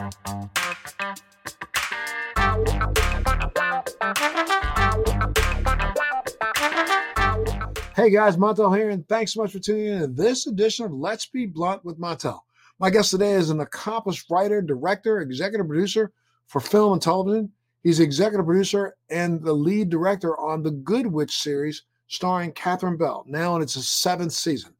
Hey guys, Montel here, and thanks so much for tuning in to this edition of Let's Be Blunt with Montel. My guest today is an accomplished writer, director, executive producer for film and television. He's executive producer and the lead director on the Good Witch series starring Catherine Bell, now in its seventh season.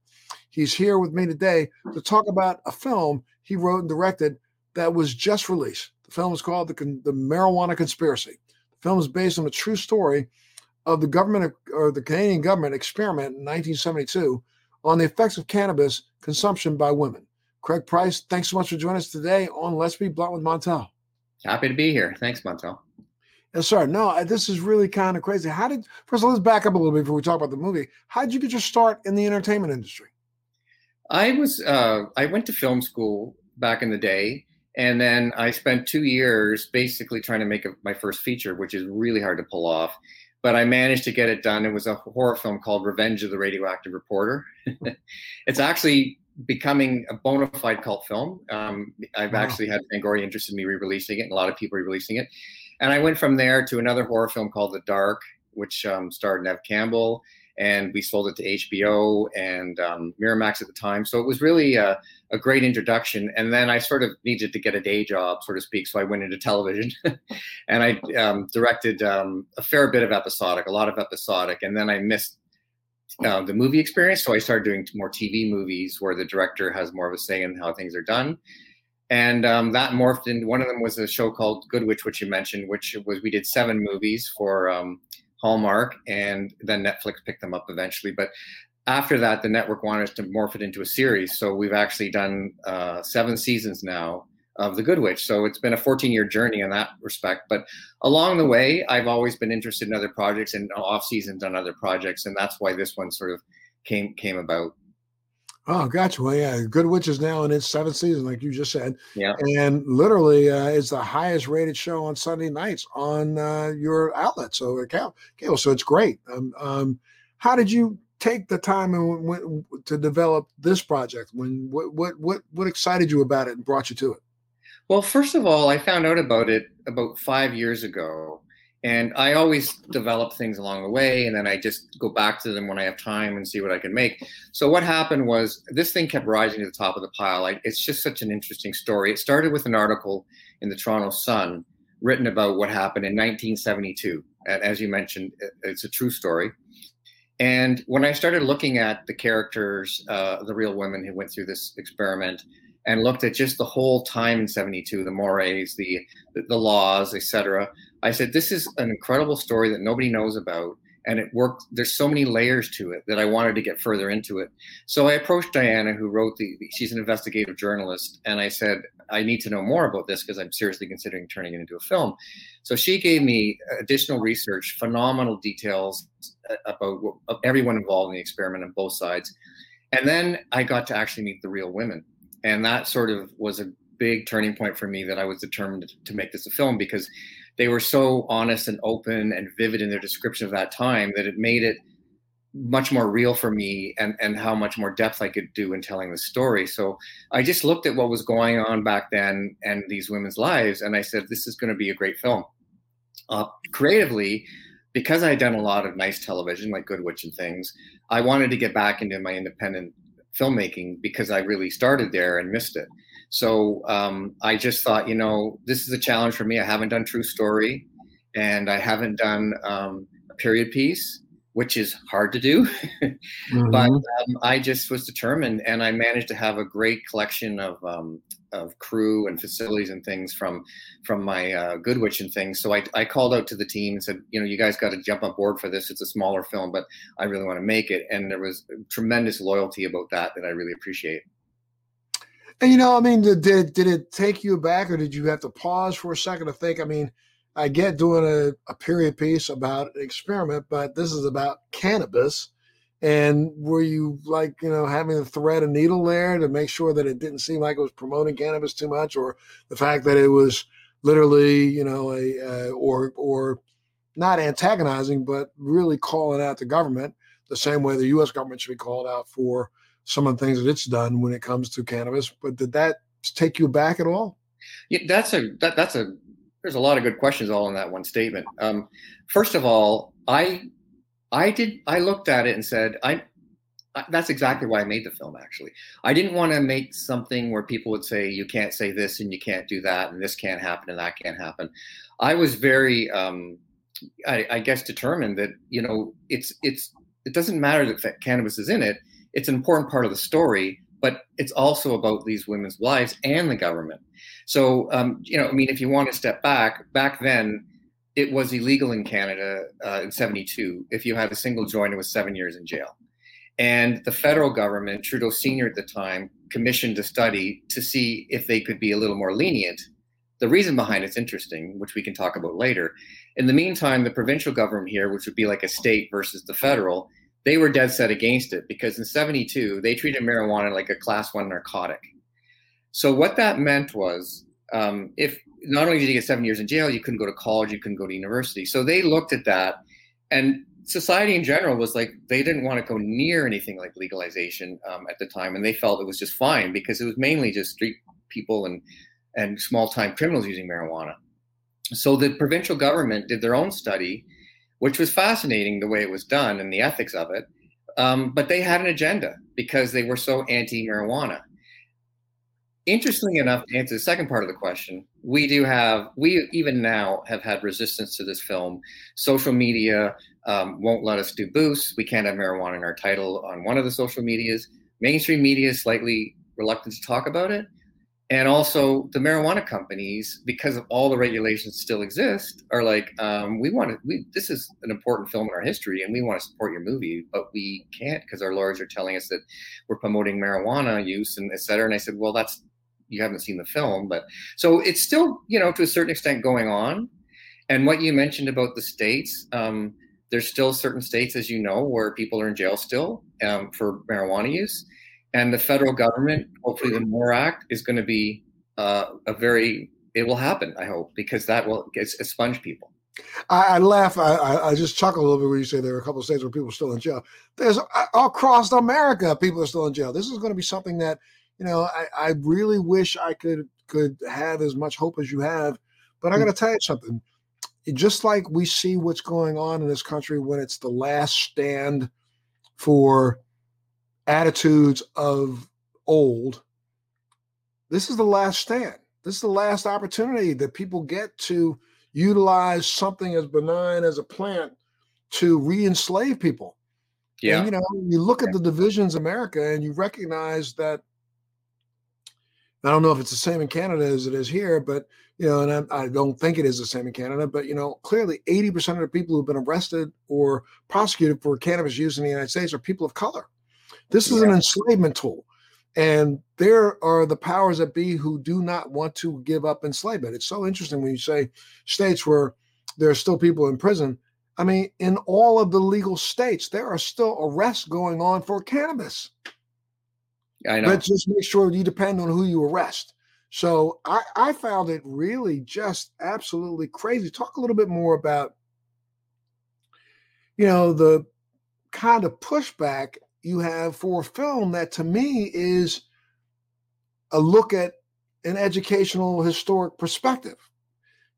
He's here with me today to talk about a film he wrote and directed that was just released. The film is called The, the Marijuana Conspiracy. The film is based on a true story of the government or the Canadian government experiment in 1972 on the effects of cannabis consumption by women. Craig Pryce, thanks so much for joining us today on Let's Be Blunt with Montel. Happy to be here. Thanks, Montel. Yes, sir. No, this is really kind of crazy. How did first of all, let's back up a little bit before we talk about the movie. How did you get your start in the entertainment industry? I was uh, I went to film school back in the day, and then I spent two years basically trying to make a, my first feature, which is really hard to pull off but I managed to get it done. It was a horror film called Revenge of the Radioactive Reporter. it's actually becoming a bona fide cult film. Um, I've wow. actually had Fangoria interested in me re-releasing it, and a lot of people re-releasing it. And I went from there to another horror film called The Dark, which um, starred Neve Campbell, and we sold it to HBO and um, Miramax at the time. So it was really a, a, great introduction. And then I sort of needed to get a day job, so to speak. So I went into television and I um, directed um, a fair bit of episodic, a lot of episodic. And then I missed uh, the movie experience. So I started doing more TV movies where the director has more of a say in how things are done. And um, that morphed into one of them was a show called Good Witch, which you mentioned, which was we did seven movies for um, Hallmark, and then Netflix picked them up eventually. But after that, the network wanted us to morph it into a series. So we've actually done uh, seven seasons now of The Good Witch. So it's been a 14 year journey in that respect. But along the way, I've always been interested in other projects and off seasons on other projects, and that's why this one sort of came came about. Oh, gotcha. Well, yeah, Good Witch is now in its seventh season, like you just said. Yeah. And literally, uh, it's the highest rated show on Sunday nights on uh, your outlet. So, cable. So it's great. Um, um, how did you take the time and w- to develop this project? When what what what what excited you about it and brought you to it? Well, first of all, I found out about it about five years ago and I always develop things along the way, and then I just go back to them when I have time and see what I can make. So what happened was this thing kept rising to the top of the pile. I, it's just such an interesting story. It started with an article in the Toronto Sun written about what happened in 1972. And as you mentioned, it's a true story. And when I started looking at the characters, uh, the real women who went through this experiment, and looked at just the whole time in 72 the mores the the, laws etc i said this is an incredible story that nobody knows about and it worked there's so many layers to it that i wanted to get further into it. So i approached diana who wrote the she's an investigative journalist and i said i need to know more about this because i'm seriously considering turning it into a film. So she gave me additional research phenomenal details uh, about everyone involved in the experiment on both sides. And then i got to actually meet the real women and that sort of was a big turning point for me that I was determined to make this a film because they were so honest and open and vivid in their description of that time that it made it much more real for me and and how much more depth I could do in telling the story. So I just looked at what was going on back then and these women's lives and I said this is going to be a great film. Uh, creatively because I had done a lot of nice television like Good Witch and things, I wanted to get back into my independent filmmaking because I really started there and missed it. So um, I just thought, you know, this is a challenge for me. I haven't done true story, and I haven't done um, a period piece, which is hard to do. mm-hmm. But um, I just was determined, and I managed to have a great collection of um, of crew and facilities and things from from my uh, Good Witch and things. So I, I called out to the team and said, you know, you guys got to jump on board for this. It's a smaller film, but I really want to make it. And there was tremendous loyalty about that that I really appreciate. And you know, I mean, did did it take you back, or did you have to pause for a second to think? I mean, I get doing a, a period piece about an experiment, but this is about cannabis and were you like, you know, having to thread a needle there to make sure that it didn't seem like it was promoting cannabis too much, or the fact that it was literally, you know, a or or not antagonizing, but really calling out the government the same way the U.S. government should be called out for some of the things that it's done when it comes to cannabis. But did that take you back at all? Yeah, that's a that, that's a there's a lot of good questions all in that one statement. Um, first of all, I I did I looked at it and said I that's exactly why I made the film. Actually, I didn't want to make something where people would say you can't say this and you can't do that and this can't happen and that can't happen. I was very, um, I, I, guess, determined that you know it's it's it doesn't matter that cannabis is in it. It's an important part of the story, but it's also about these women's lives and the government. So, um, you know, I mean, if you want to step back, back then it was illegal in Canada uh, in '72. If you had a single joint, it was seven years in jail. And the federal government, Trudeau Sr. at the time, commissioned a study to see if they could be a little more lenient. The reason behind it's interesting, which we can talk about later. In the meantime, the provincial government here, which would be like a state versus the federal, they were dead set against it because in 72, they treated marijuana like a class one narcotic. So what that meant was um, if not only did you get seven years in jail, you couldn't go to college, you couldn't go to university. So they looked at that and society in general was like they didn't want to go near anything like legalization um, at the time, and they felt it was just fine because it was mainly just street people and and small time criminals using marijuana. So the provincial government did their own study, which was fascinating the way it was done and the ethics of it. Um, but they had an agenda because they were so anti marijuana. Interestingly enough, to answer the second part of the question, we do have, we even now have had resistance to this film. Social media um, won't let us do boosts. We can't have marijuana in our title on one of the social medias. Mainstream media is slightly reluctant to talk about it. And also, the marijuana companies, because of all the regulations still exist, are like, um, we want to. We, this is an important film in our history, and we want to support your movie, but we can't because our lawyers are telling us that we're promoting marijuana use and et cetera. And I said, well, that's you haven't seen the film, but so it's still, you know, to a certain extent going on. And what you mentioned about the states, um, there's still certain states, as you know, where people are in jail still um, for marijuana use. And the federal government, hopefully the MORE Act, is going to be uh, a very, it will happen, I hope, because that will expunge people. I, I laugh. I, I, just chuckle a little bit when you say there are a couple of states where people are still in jail. There's uh, across America, people are still in jail. This is going to be something that you know, I, I really wish I could could have as much hope as you have. But I mm. got to tell you something. Just like we see what's going on in this country when it's the last stand for attitudes of old, this is the last stand. This is the last opportunity that people get to utilize something as benign as a plant to re-enslave people. Yeah. And, you know, you look at the divisions in America and you recognize that I don't know if it's the same in Canada as it is here, but you know, and I, I, don't think it is the same in Canada. But you know, clearly, eighty percent of the people who've been arrested or prosecuted for cannabis use in the United States are people of color. This is an enslavement tool, and there are the powers that be who do not want to give up enslavement. It's so interesting when you say states where there are still people in prison. I mean, in all of the legal states, there are still arrests going on for cannabis. I know. But just make sure you depend on who you arrest. So I, I found it really just absolutely crazy. Talk a little bit more about, you know, the kind of pushback you have for a film that to me is a look at an educational historic perspective.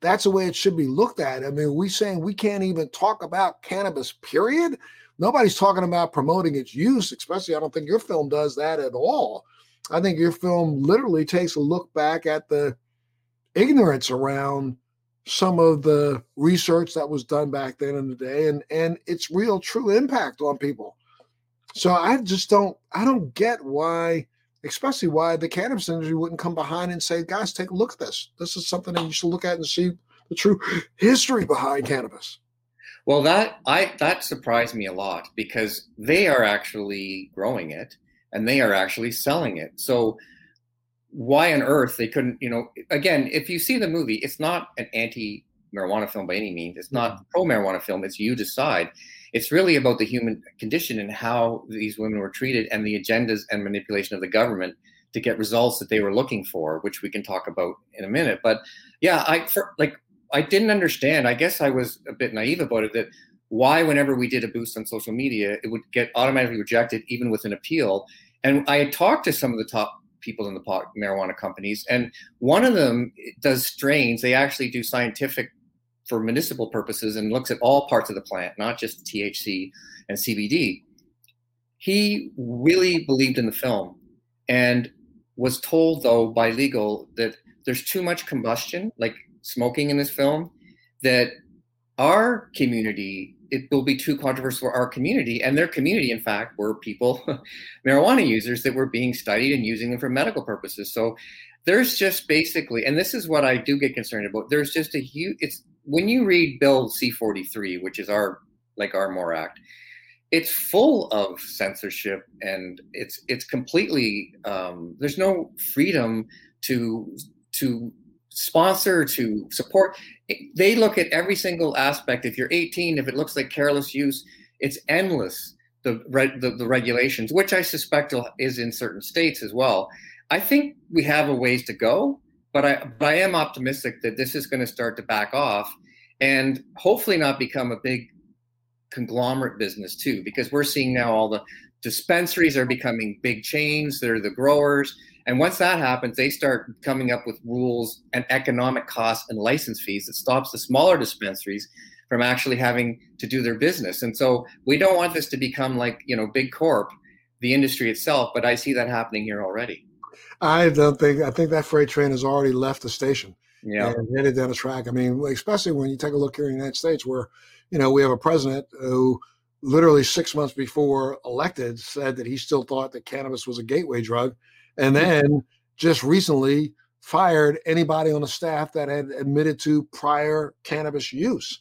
That's the way it should be looked at. I mean, we saying we can't even talk about cannabis, period. Nobody's talking about promoting its use, especially I don't think your film does that at all. I think your film literally takes a look back at the ignorance around some of the research that was done back then in the day and and its real true impact on people. So I just don't I don't get why especially why the cannabis industry wouldn't come behind and say, guys, take a look at this. This is something that you should look at and see the true history behind cannabis. Well, that I that surprised me a lot because they are actually growing it and they are actually selling it. So why on earth they couldn't, you know, again, if you see the movie, it's not an anti marijuana film by any means. It's not mm-hmm. pro marijuana film. It's you decide. It's really about the human condition and how these women were treated and the agendas and manipulation of the government to get results that they were looking for, which we can talk about in a minute. But yeah, I for, like I didn't understand. I guess I was a bit naive about it that why, whenever we did a boost on social media, it would get automatically rejected, even with an appeal. And I had talked to some of the top people in the pot, marijuana companies, and one of them does strains. They actually do scientific for municipal purposes and looks at all parts of the plant, not just THC and CBD. He really believed in the film and was told, though, by legal that there's too much combustion, like smoking in this film, that our community it will be too controversial for our community and their community in fact were people marijuana users that were being studied and using them for medical purposes. So there's just basically and this is what i do get concerned about there's just a huge it's when you read bill c43 which is our like our more act it's full of censorship and it's it's completely um, there's no freedom to to sponsor to support they look at every single aspect if you're 18 if it looks like careless use it's endless the, the, the regulations which i suspect is in certain states as well i think we have a ways to go but i but i am optimistic that this is going to start to back off and hopefully not become a big conglomerate business too, because we're seeing now all the dispensaries are becoming big chains. They're the growers. And once that happens, they start coming up with rules and economic costs and license fees that stops the smaller dispensaries from actually having to do their business. And so we don't want this to become like, you know, big corp, the industry itself, but I see that happening here already. I don't think I think that freight train has already left the station. Yeah. And headed down the track. I mean, especially when you take a look here in the United States where you know, we have a president who literally six months before elected said that he still thought that cannabis was a gateway drug. And then just recently fired anybody on the staff that had admitted to prior cannabis use.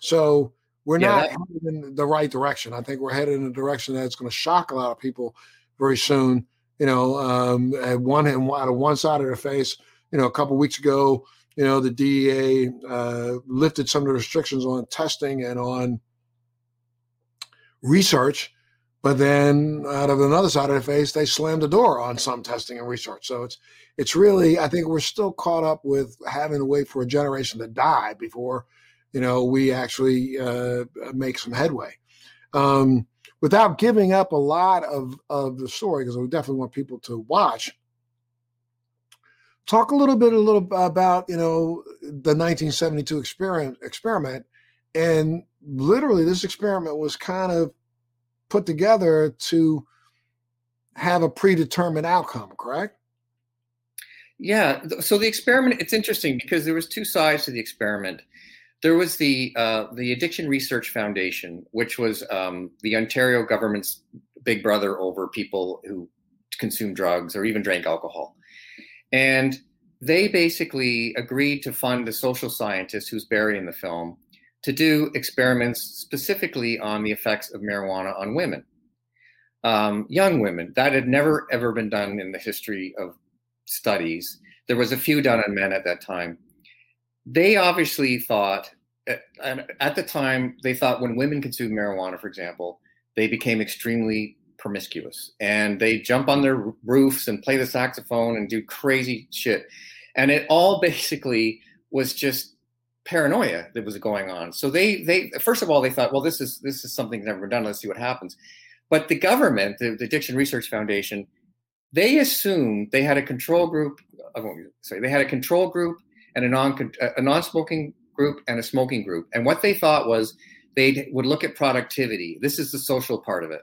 So we're yeah, not that- in the right direction. I think we're headed in a direction that's going to shock a lot of people very soon. You know, um, at one out of one side of their face, you know, a couple weeks ago, you know, the DEA uh, lifted some of the restrictions on testing and on research, but then out of another side of the face, they slammed the door on some testing and research. So it's it's really, I think we're still caught up with having to wait for a generation to die before, you know, we actually uh, make some headway. Um, without giving up a lot of, of the story, because we definitely want people to watch talk a little bit a little about you know the 1972 experiment experiment and literally this experiment was kind of put together to have a predetermined outcome correct? Yeah so the experiment it's interesting because there was two sides to the experiment. There was the uh, the addiction research foundation which was um, the ontario government's big brother over people who consume drugs or even drank alcohol. And they basically agreed to fund a social scientist who's buried in the film to do experiments specifically on the effects of marijuana on women, um, young women. That had never ever been done in the history of studies. There was a few done on men at that time. They obviously thought, at, at the time, they thought when women consume marijuana, for example, they became extremely promiscuous and they jump on their roofs and play the saxophone and do crazy shit. And it all basically was just paranoia that was going on. So they they first of all they thought, well, this is this is something never been done. Let's see what happens. But the government, the, the Addiction Research Foundation, they assumed they had a control group. Sorry, they had a control group and a non a non-smoking group and a smoking group. And what they thought was they would look at productivity. This is the social part of it.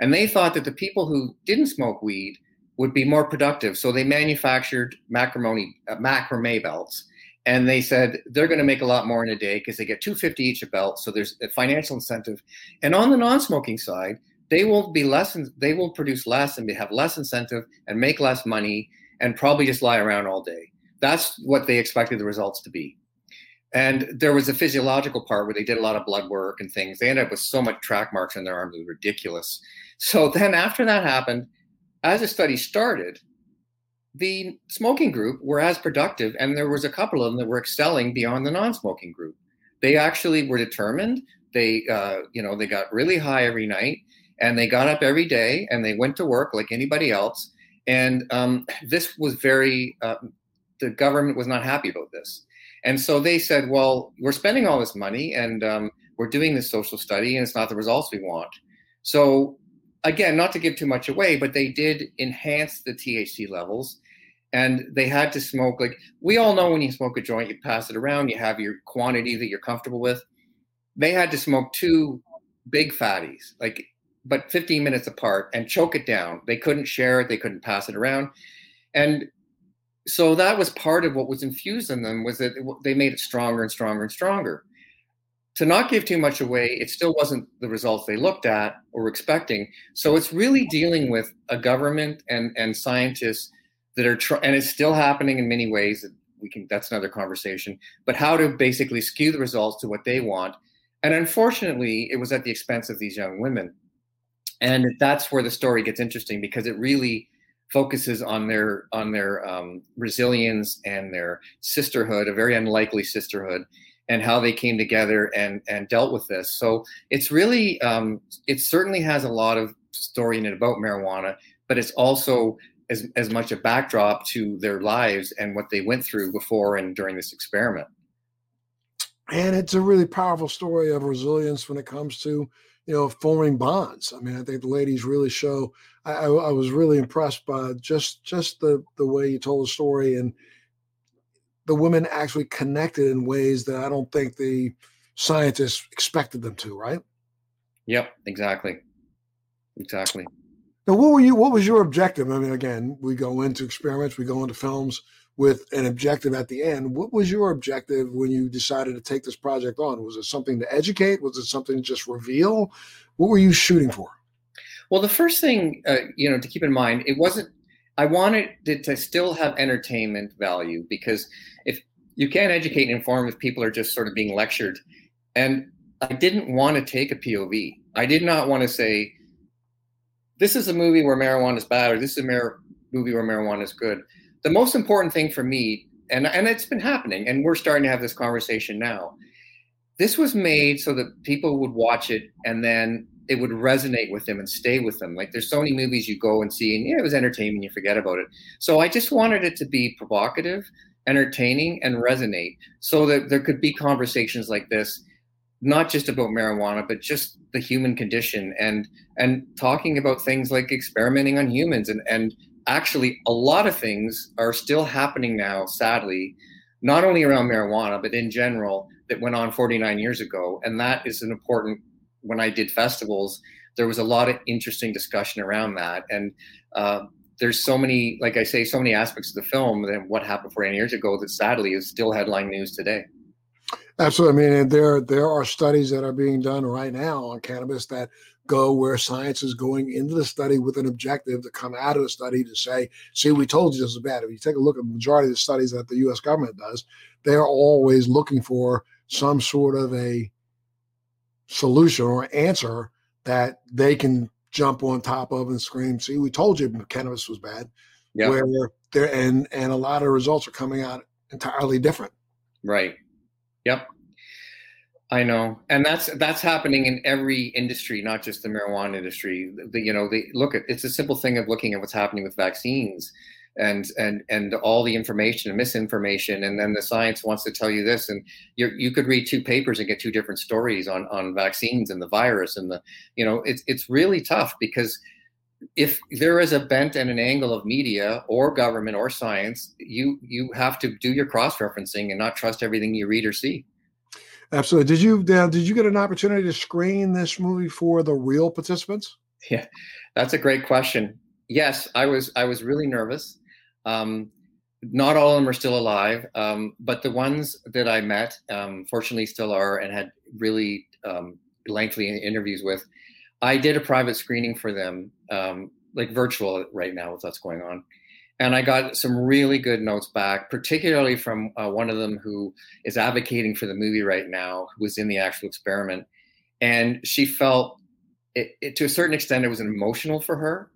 And they thought that the people who didn't smoke weed would be more productive. So they manufactured macrame, uh, macrame belts. And they said they're going to make a lot more in a day because they get 250 each a belt. So there's a financial incentive. And on the non-smoking side, they will be less, they will produce less and have less incentive and make less money and probably just lie around all day. That's what they expected the results to be. And there was a physiological part where they did a lot of blood work and things. They ended up with so much track marks on their arms, it was ridiculous. So then after that happened, as the study started, the smoking group were as productive, and there was a couple of them that were excelling beyond the non-smoking group. They actually were determined. They, uh, you know, they got really high every night, and they got up every day, and they went to work like anybody else. And um, this was very. Uh, the government was not happy about this, and so they said, "Well, we're spending all this money, and um, we're doing this social study, and it's not the results we want." So again, not to give too much away, but they did enhance the THC levels and they had to smoke like we all know when you smoke a joint you pass it around you have your quantity that you're comfortable with. They had to smoke two big fatties like but 15 minutes apart and choke it down. They couldn't share it they couldn't pass it around. And so that was part of what was infused in them was that they made it stronger and stronger and stronger. To not give too much away it still wasn't the results they looked at or expecting. So it's really dealing with a government and and scientists that are trying, and it's still happening in many ways. That we can that's another conversation. But how to basically skew the results to what they want, and unfortunately, it was at the expense of these young women, and that's where the story gets interesting because it really focuses on their on their um, resilience and their sisterhood, a very unlikely sisterhood, and how they came together and and dealt with this. So it's really um, it certainly has a lot of story in it about marijuana, but it's also as, as much a backdrop to their lives and what they went through before and during this experiment. And it's a really powerful story of resilience when it comes to, you know, forming bonds. I mean, I think the ladies really show. I, I, I was really impressed by just just the the way you told the story, and the women actually connected in ways that I don't think the scientists expected them to. Right? Yep. Exactly. Exactly. Now, what were you? What was your objective? I mean, again, we go into experiments, we go into films with an objective at the end. What was your objective when you decided to take this project on? Was it something to educate? Was it something to just reveal? What were you shooting for? Well, the first thing uh, you know to keep in mind, it wasn't. I wanted it to still have entertainment value because if you can't educate and inform if people are just sort of being lectured, and I didn't want to take a POV. I did not want to say this is a movie where marijuana is bad or this is a mar- movie where marijuana is good. The most important thing for me, and and it's been happening, and we're starting to have this conversation now. This was made so that people would watch it and then it would resonate with them and stay with them. Like there's so many movies you go and see, and yeah, it was entertaining, you forget about it. So I just wanted it to be provocative, entertaining, and resonate, so that there could be conversations like this not just about marijuana, but just the human condition and and talking about things like experimenting on humans and and actually a lot of things are still happening now, sadly, not only around marijuana, but in general that went on 49 years ago. And that is an important when I did festivals, there was a lot of interesting discussion around that. And uh, there's so many, like I say, so many aspects of the film and what happened 49 years ago that sadly is still headline news today. Absolutely. I mean, there there are studies that are being done right now on cannabis that go where science is going into the study with an objective to come out of the study to say, see, we told you this is bad. If you take a look at the majority of the studies that the US government does, they're always looking for some sort of a solution or answer that they can jump on top of and scream, see, we told you cannabis was bad. Yep. Where there and and a lot of results are coming out entirely different. Right. Yep. I know, and that's that's happening in every industry, not just the marijuana industry. The, you know, they look at it's a simple thing of looking at what's happening with vaccines, and and and all the information and misinformation, and then the science wants to tell you this, and you you could read two papers and get two different stories on on vaccines and the virus, and the you know it's it's really tough because if there is a bent and an angle of media or government or science, you you have to do your cross referencing and not trust everything you read or see. Absolutely. Did you uh, did you get an opportunity to screen this movie for the real participants? Yeah, that's a great question. Yes, I was I was really nervous. Um, not all of them are still alive, um, but the ones that I met, um, fortunately, still are and had really um, lengthy interviews with. I did a private screening for them, um, like virtual right now with what's going on. And I got some really good notes back, particularly from uh, one of them who is advocating for the movie right now, who was in the actual experiment. And she felt, it, it, to a certain extent, it was emotional for her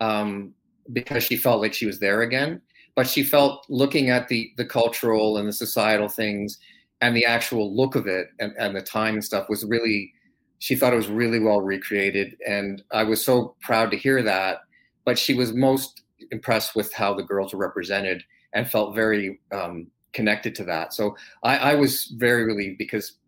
um, because she felt like she was there again. But she felt looking at the the cultural and the societal things and the actual look of it and, and the time and stuff was really she thought it was really well recreated and i was so proud to hear that but she was most impressed with how the girls were represented and felt very um, connected to that so I, I, was very relieved because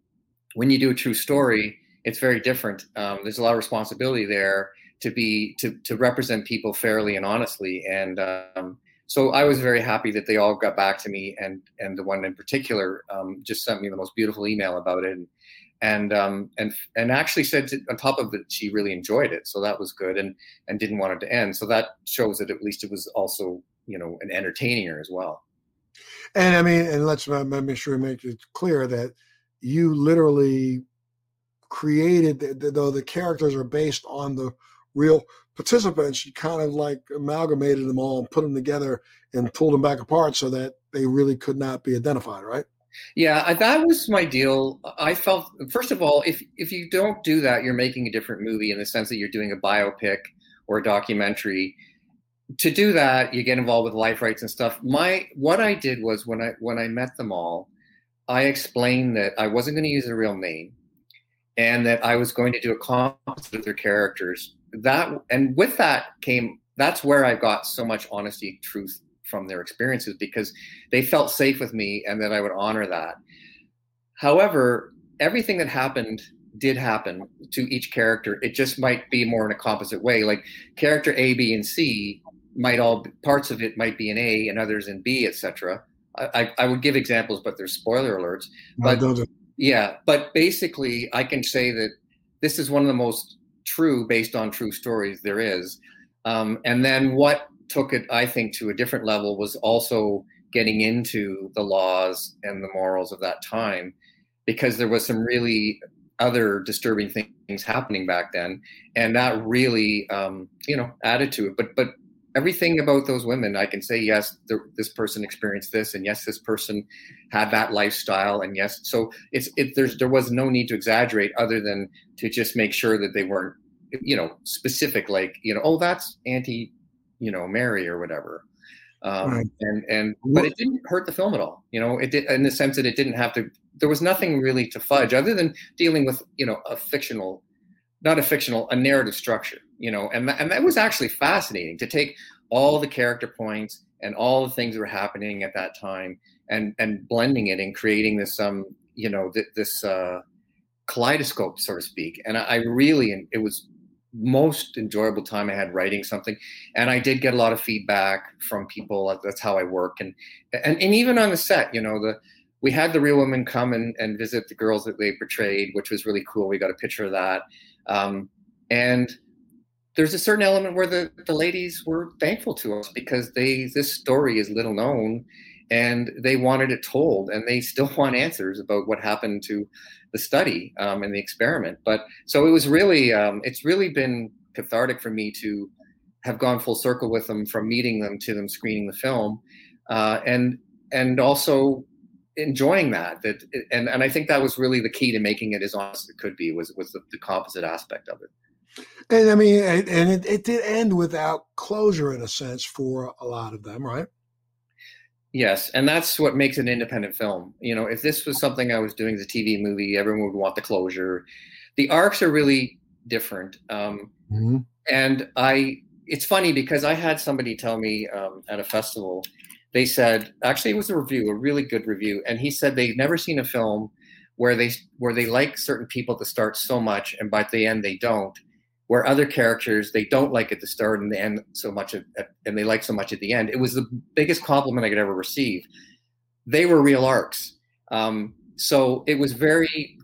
when you do a true story it's very different um, there's a lot of responsibility there to be to to represent people fairly and honestly. And um, so I was very happy that they all got back to me, and and the one in particular um, just sent me the most beautiful email about it, and and um, and and actually said to, on top of it she really enjoyed it, so that was good, and and didn't want it to end. So that shows that at least it was also you know an entertainer as well. And I mean, and let's make sure we make it clear that you literally created, though the characters are based on the real participants, you kind of like amalgamated them all and put them together and pulled them back apart so that they really could not be identified, right? Yeah, that was my deal. I felt first of all, if if you don't do that, you're making a different movie in the sense that you're doing a biopic or a documentary. To do that, you get involved with life rights and stuff. My what I did was when I when I met them all, I explained that I wasn't going to use a real name, and that I was going to do a composite of their characters that and with that came that's where I got so much honesty, truth from their experiences because they felt safe with me and that I would honor that. However, everything that happened did happen to each character. It just might be more in a composite way. Like character A, B, and C might all parts of it might be in A and others in B, etc. I, I, would give examples, but there's spoiler alerts. But yeah, but basically, I can say that this is one of the most true based on true stories there is. Um, and then what took it, I think, to a different level was also getting into the laws and the morals of that time, because there was some really other disturbing things happening back then, and that really, um, you know, added to it. But but everything about those women, I can say yes, this person experienced this, and yes, this person had that lifestyle, and yes, so it's it. There's there was no need to exaggerate, other than to just make sure that they weren't, you know, specific, like you know, oh, that's Auntie, you know, Mary or whatever. Um, right. And and but it didn't hurt the film at all. You know, it did in the sense that it didn't have to. There was nothing really to fudge, other than dealing with you know a fictional, not a fictional, a narrative structure you know, and and that was actually fascinating to take all the character points and all the things that were happening at that time and and blending it and creating this um you know th- this uh, kaleidoscope so to speak and I, I really it was most enjoyable time I had writing something. And I did get a lot of feedback from people. That's how I work. And, and, and even on the set, you know, the, we had the real women come and, and visit the girls that they portrayed, which was really cool. We got a picture of that. Um, and there's a certain element where the, the ladies were thankful to us because they this story is little known and they wanted it told and they still want answers about what happened to the study um, and the experiment but so it was really um, it's really been cathartic for me to have gone full circle with them from meeting them to them screening the film uh, and and also enjoying that that and and I think that was really the key to making it as honest as it could be was was the, the composite aspect of it. And I mean, and it, it did end without closure in a sense for a lot of them, right? Yes, and that's what makes an independent film. You know, if this was something I was doing as a TV movie, everyone would want the closure. The arcs are really different, um, mm-hmm. and I. It's funny because I had somebody tell me um, at a festival. They said, actually, it was a review, a really good review, and he said they've never seen a film where they where they like certain people to start so much, and by the end they don't where other characters they don't like at the start and the end so much and they like so much at the end. It was the biggest compliment i could ever receive. They were real arcs. Um, so it was very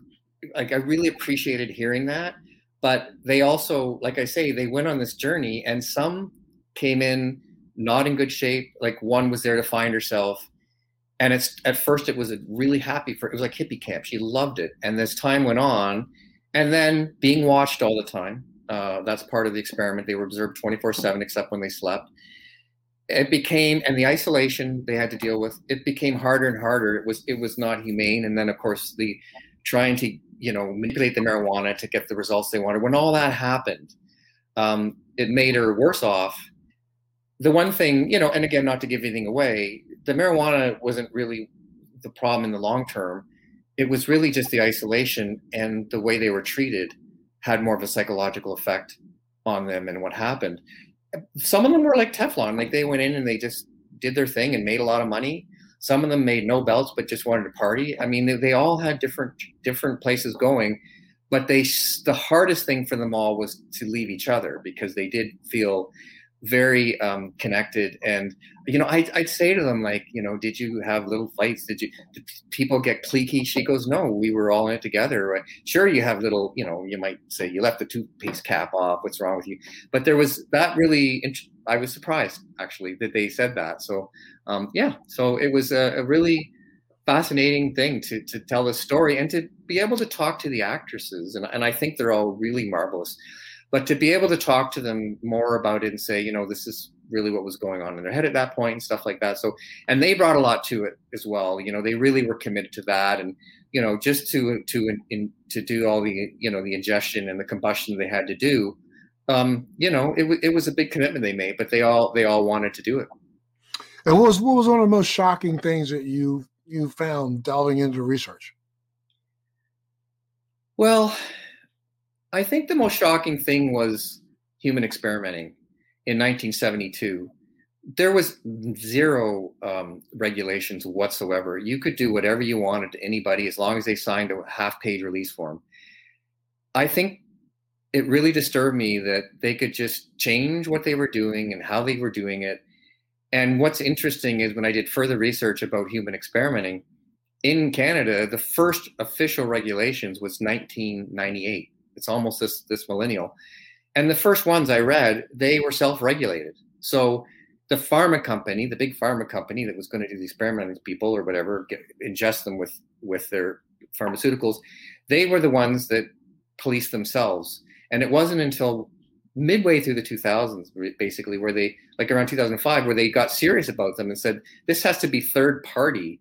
like i really appreciated hearing that but they also like i say they went on this journey and some came in not in good shape like one was there to find herself. And it's at first it was really happy for it was like hippie camp. She loved it. And as time went on and then being watched all the time uh, that's part of the experiment. They were observed 24 7 except when they slept. It became, and the isolation they had to deal with, it became harder and harder. It was, it was not humane. And then, of course, the trying to, you know, manipulate the marijuana to get the results they wanted. When all that happened, um, it made her worse off. The one thing, you know, and again, not to give anything away, the marijuana wasn't really the problem in the long term. It was really just the isolation and the way they were treated had more of a psychological effect on them and what happened. Some of them were like Teflon, like they went in and they just did their thing and made a lot of money. Some of them made no belts but just wanted to party. I mean, they, they all had different different places going, but they the hardest thing for them all was to leave each other because they did feel very um, connected. And you know I, i'd say to them like you know did you have little fights? Did you did people get cliquey? She goes no we were all in it together. Sure you have little you know you might say you left the toothpaste cap off. What's wrong with you? But there was that really i was surprised actually that they said that. So um, yeah. So it was a, a really fascinating thing to to tell the story and to be able to talk to the actresses. And, and i think they're all really marvelous but to be able to talk to them more about it and say you know this is really what was going on in their head at that point and stuff like that. So and they brought a lot to it as well. You know they really were committed to that. And you know just to to in, to do all the you know the ingestion and the combustion they had to do um you know it, it was a big commitment they made but they all they all wanted to do it. And what was what was one of the most shocking things that you you found delving into research? Well, I think the most shocking thing was human experimenting in 1972. There was zero um, regulations whatsoever. You could do whatever you wanted to anybody as long as they signed a half page release form. I think it really disturbed me that they could just change what they were doing and how they were doing it and what's interesting is when I did further research about human experimenting in Canada, the first official regulations was 1998. It's almost this this millennial. And the first ones I read, they were self-regulated. So the pharma company, the big pharma company that was going to do the experiment on people or whatever, get, ingest them with with their pharmaceuticals, they were the ones that policed themselves. And it wasn't until midway through the 2000s basically where they like around 2005 where they got serious about them and said this has to be third party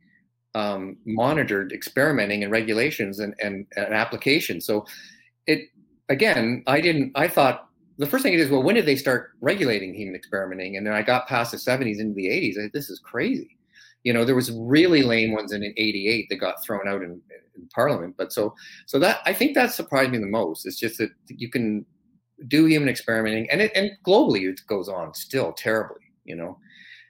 um, monitored experimenting and regulations and, and, and applications so it again i didn't i thought the first thing it is well when did they start regulating human experimenting and then i got past the 70s into the 80s I, this is crazy you know there was really lame ones in 88 that got thrown out in, in parliament but so so that i think that surprised me the most it's just that you can do human experimenting, and it, and globally it goes on still terribly, you know,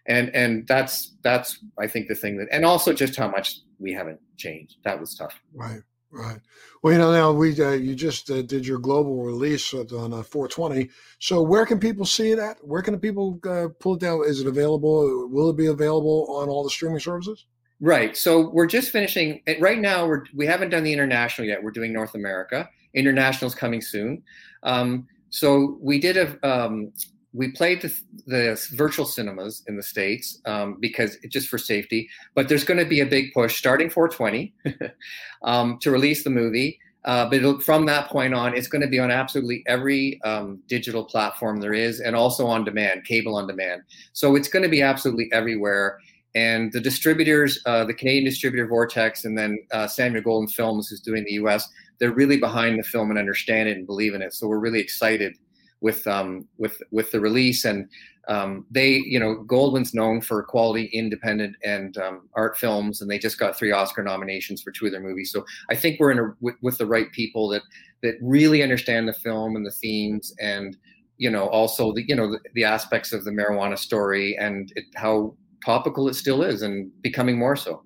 and and that's that's I think the thing that, and also just how much we haven't changed. That was tough. Right. Right. Well, you know, now we uh, you just uh, did your global release on uh, 420. So where can people see it at? Where can the people uh, pull it down? Is it available? Will it be available on all the streaming services? Right. So we're just finishing. Right now, we're we haven't done the international yet. We're doing North America. International's coming soon. Um, so we did a um, we played the, the, virtual cinemas in the states um, because it, just for safety. But there's going to be a big push starting 420 um, to release the movie. Uh, but from that point on, it's going to be on absolutely every um, digital platform there is, and also on demand, cable on demand. So it's going to be absolutely everywhere. And the distributors, uh, the Canadian distributor Vortex, and then uh, Samuel Goldwyn Films, who's doing the U.S they're really behind the film and understand it and believe in it. So we're really excited with um, with with the release and um, they you know Goldwyn's known for quality independent and um, art films and they just got three Oscar nominations for two of their movies. So I think we're in a with, with the right people that that really understand the film and the themes and you know also the you know the, the aspects of the marijuana story and it, how topical it still is and becoming more so.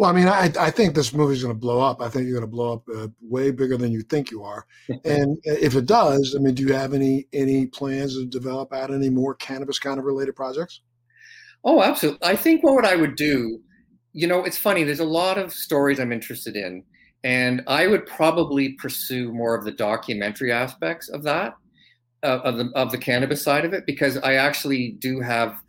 Well, I mean, I, I think this movie's going to blow up. I think you're going to blow up uh, way bigger than you think you are. and if it does, I mean, do you have any any plans to develop out any more cannabis kind of related projects? Oh, absolutely. I think what I would do, you know, it's funny. There's a lot of stories I'm interested in, and I would probably pursue more of the documentary aspects of that, uh, of the of the cannabis side of it, because I actually do have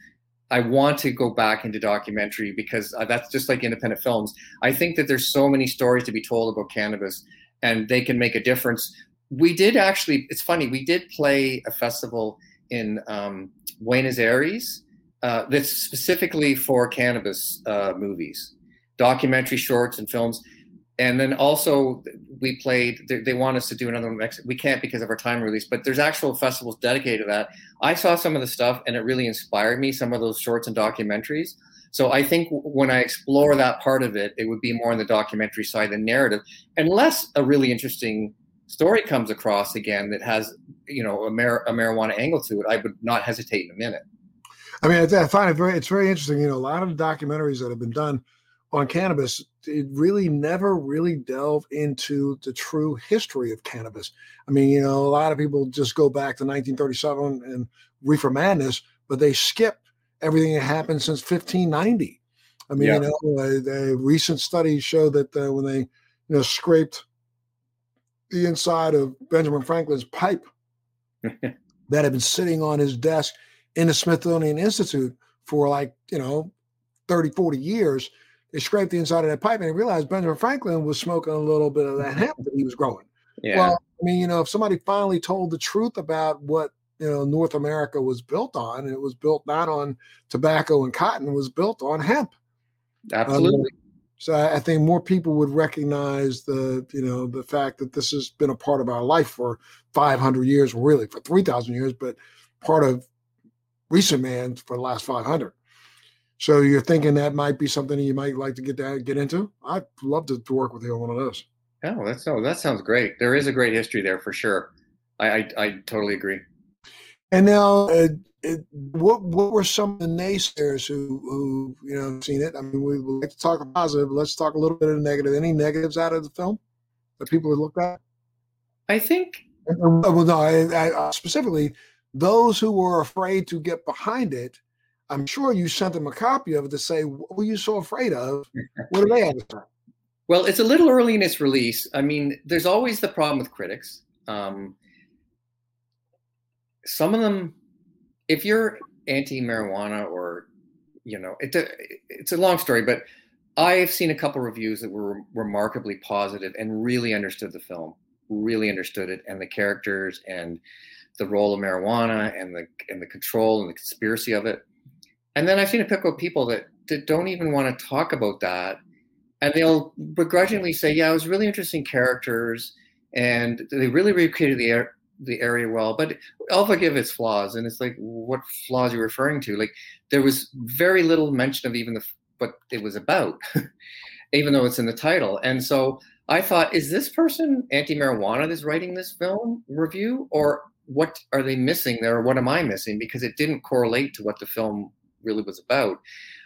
I want to go back into documentary because uh, that's just like independent films. I think that there's so many stories to be told about cannabis and they can make a difference. We did actually, it's funny, we did play a festival in um, Buenos Aires uh, that's specifically for cannabis uh, movies, documentary shorts and films and then also we played they, they, want us to do another one next we can't because of our time release but there's actual festivals dedicated to that. I saw some of the stuff and it really inspired me some of those shorts and documentaries. So i think when i explore that part of it it would be more on the documentary side than narrative unless a really interesting story comes across again that has you know a, mar- a marijuana angle to it i would not hesitate in a minute. I mean i find it very it's very interesting you know a lot of the documentaries that have been done on cannabis, it really never really delve into the true history of cannabis. I mean, you know, a lot of people just go back to 1937 and reefer madness, but they skip everything that happened since 1590. I mean, yeah. you know, a, a, recent study showed that uh, when they, you know, scraped the inside of Benjamin Franklin's pipe that had been sitting on his desk in the Smithsonian Institute for like, you know, 30, 40 years, they scraped the inside of that pipe and they realized Benjamin Franklin was smoking a little bit of that hemp that he was growing. Yeah. Well, I mean, you know, if somebody finally told the truth about what you know North America was built on, it was built not on tobacco and cotton, it was built on hemp. Absolutely. Um, so I think more people would recognize the, you know, the fact that this has been a part of our life for 500 years, really for 3,000 years, but part of recent man for the last 500. So you're thinking that might be something you might like to get that, get into? I'd love to, to work with you on one of those. Oh, that's oh, that sounds great. There is a great history there for sure. I I, I totally agree. And now, uh, it, what what were some of the naysayers who who you know seen it? I mean, we like to talk positive. Let's talk a little bit of negative. Any negatives out of the film that people have looked at? I think. Well, no, I, I, specifically those who were afraid to get behind it I'm sure you sent them a copy of it to say, what were you so afraid of? What do they have? Well, it's a little early in its release. I mean, there's always the problem with critics. Um, some of them, if you're anti-marijuana or, you know, it, it's a long story, but I've seen a couple reviews that were remarkably positive and really understood the film, really understood it and the characters and the role of marijuana and the and the control and the conspiracy of it and then I've seen a pick of people that, that don't even want to talk about that. And they'll begrudgingly say, yeah, it was really interesting characters and they really recreated the, the area well, but I'll its flaws. And it's like, what flaws are you referring to? Like there was very little mention of even the, what it was about, even though it's in the title. And so I thought, is this person anti-marijuana that's writing this film review or what are they missing there? Or what am I missing? Because it didn't correlate to what the film really was about.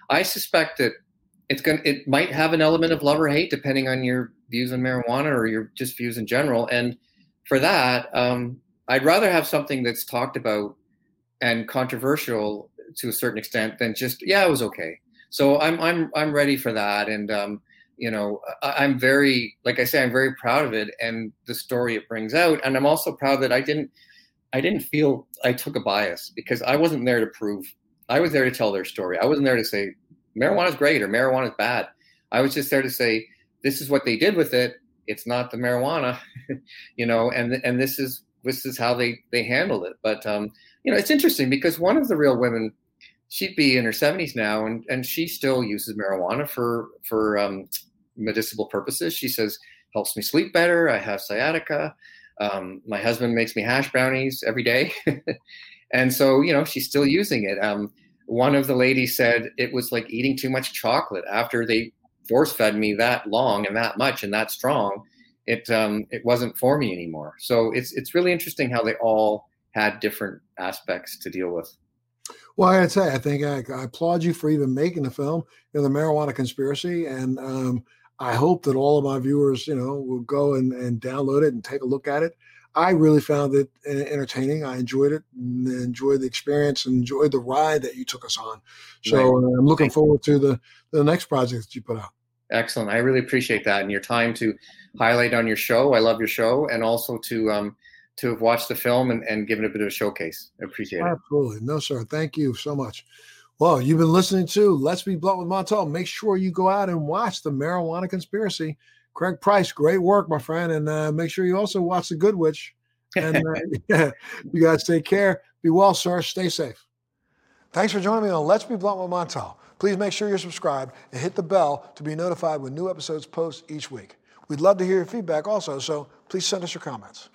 I suspect that it's going to it might have an element of love or hate depending on your views on marijuana or your just views in general. And for that, um, I'd rather have something that's talked about and controversial to a certain extent than just yeah, it was okay. So I'm I'm I'm ready for that, and um, you know I, I'm very like I say I'm very proud of it and the story it brings out, and I'm also proud that I didn't I didn't feel I took a bias because I wasn't there to prove I was there to tell their story. I wasn't there to say marijuana is great or marijuana is bad. I was just there to say this is what they did with it. It's not the marijuana, you know, and and this is this is how they they handled it. But um, you know, it's interesting because one of the real women, she'd be in her seventies now, and and she still uses marijuana for for um, medicinal purposes. She says helps me sleep better. I have sciatica. Um, my husband makes me hash brownies every day. And so, you know, she's still using it. Um, one of the ladies said it was like eating too much chocolate after they force fed me that long and that much and that strong. It um, it wasn't for me anymore. So it's it's really interesting how they all had different aspects to deal with. Well, I gotta say, I think I, I applaud you for even making the film, you know, the marijuana conspiracy, and um, I hope that all of my viewers, you know, will go and, and download it and take a look at it. I really found it entertaining. I enjoyed it, and enjoyed the experience, and enjoyed the ride that you took us on. So right. Uh, I'm looking forward to the the next project that you put out. Excellent. I really appreciate that and your time to highlight on your show. I love your show, and also to um, to have watched the film and, and given a bit of a showcase. I appreciate it. Absolutely. No, sir. Thank you so much. Well, you've been listening to Let's Be Blunt with Montel. Make sure you go out and watch the Marijuana Conspiracy. Craig Pryce, great work, my friend. And uh, make sure you also watch The Good Witch. And uh, you guys take care. Be well, sir. Stay safe. Thanks for joining me on Let's Be Blunt with Montel. Please make sure you're subscribed and hit the bell to be notified when new episodes post each week. We'd love to hear your feedback also, so please send us your comments.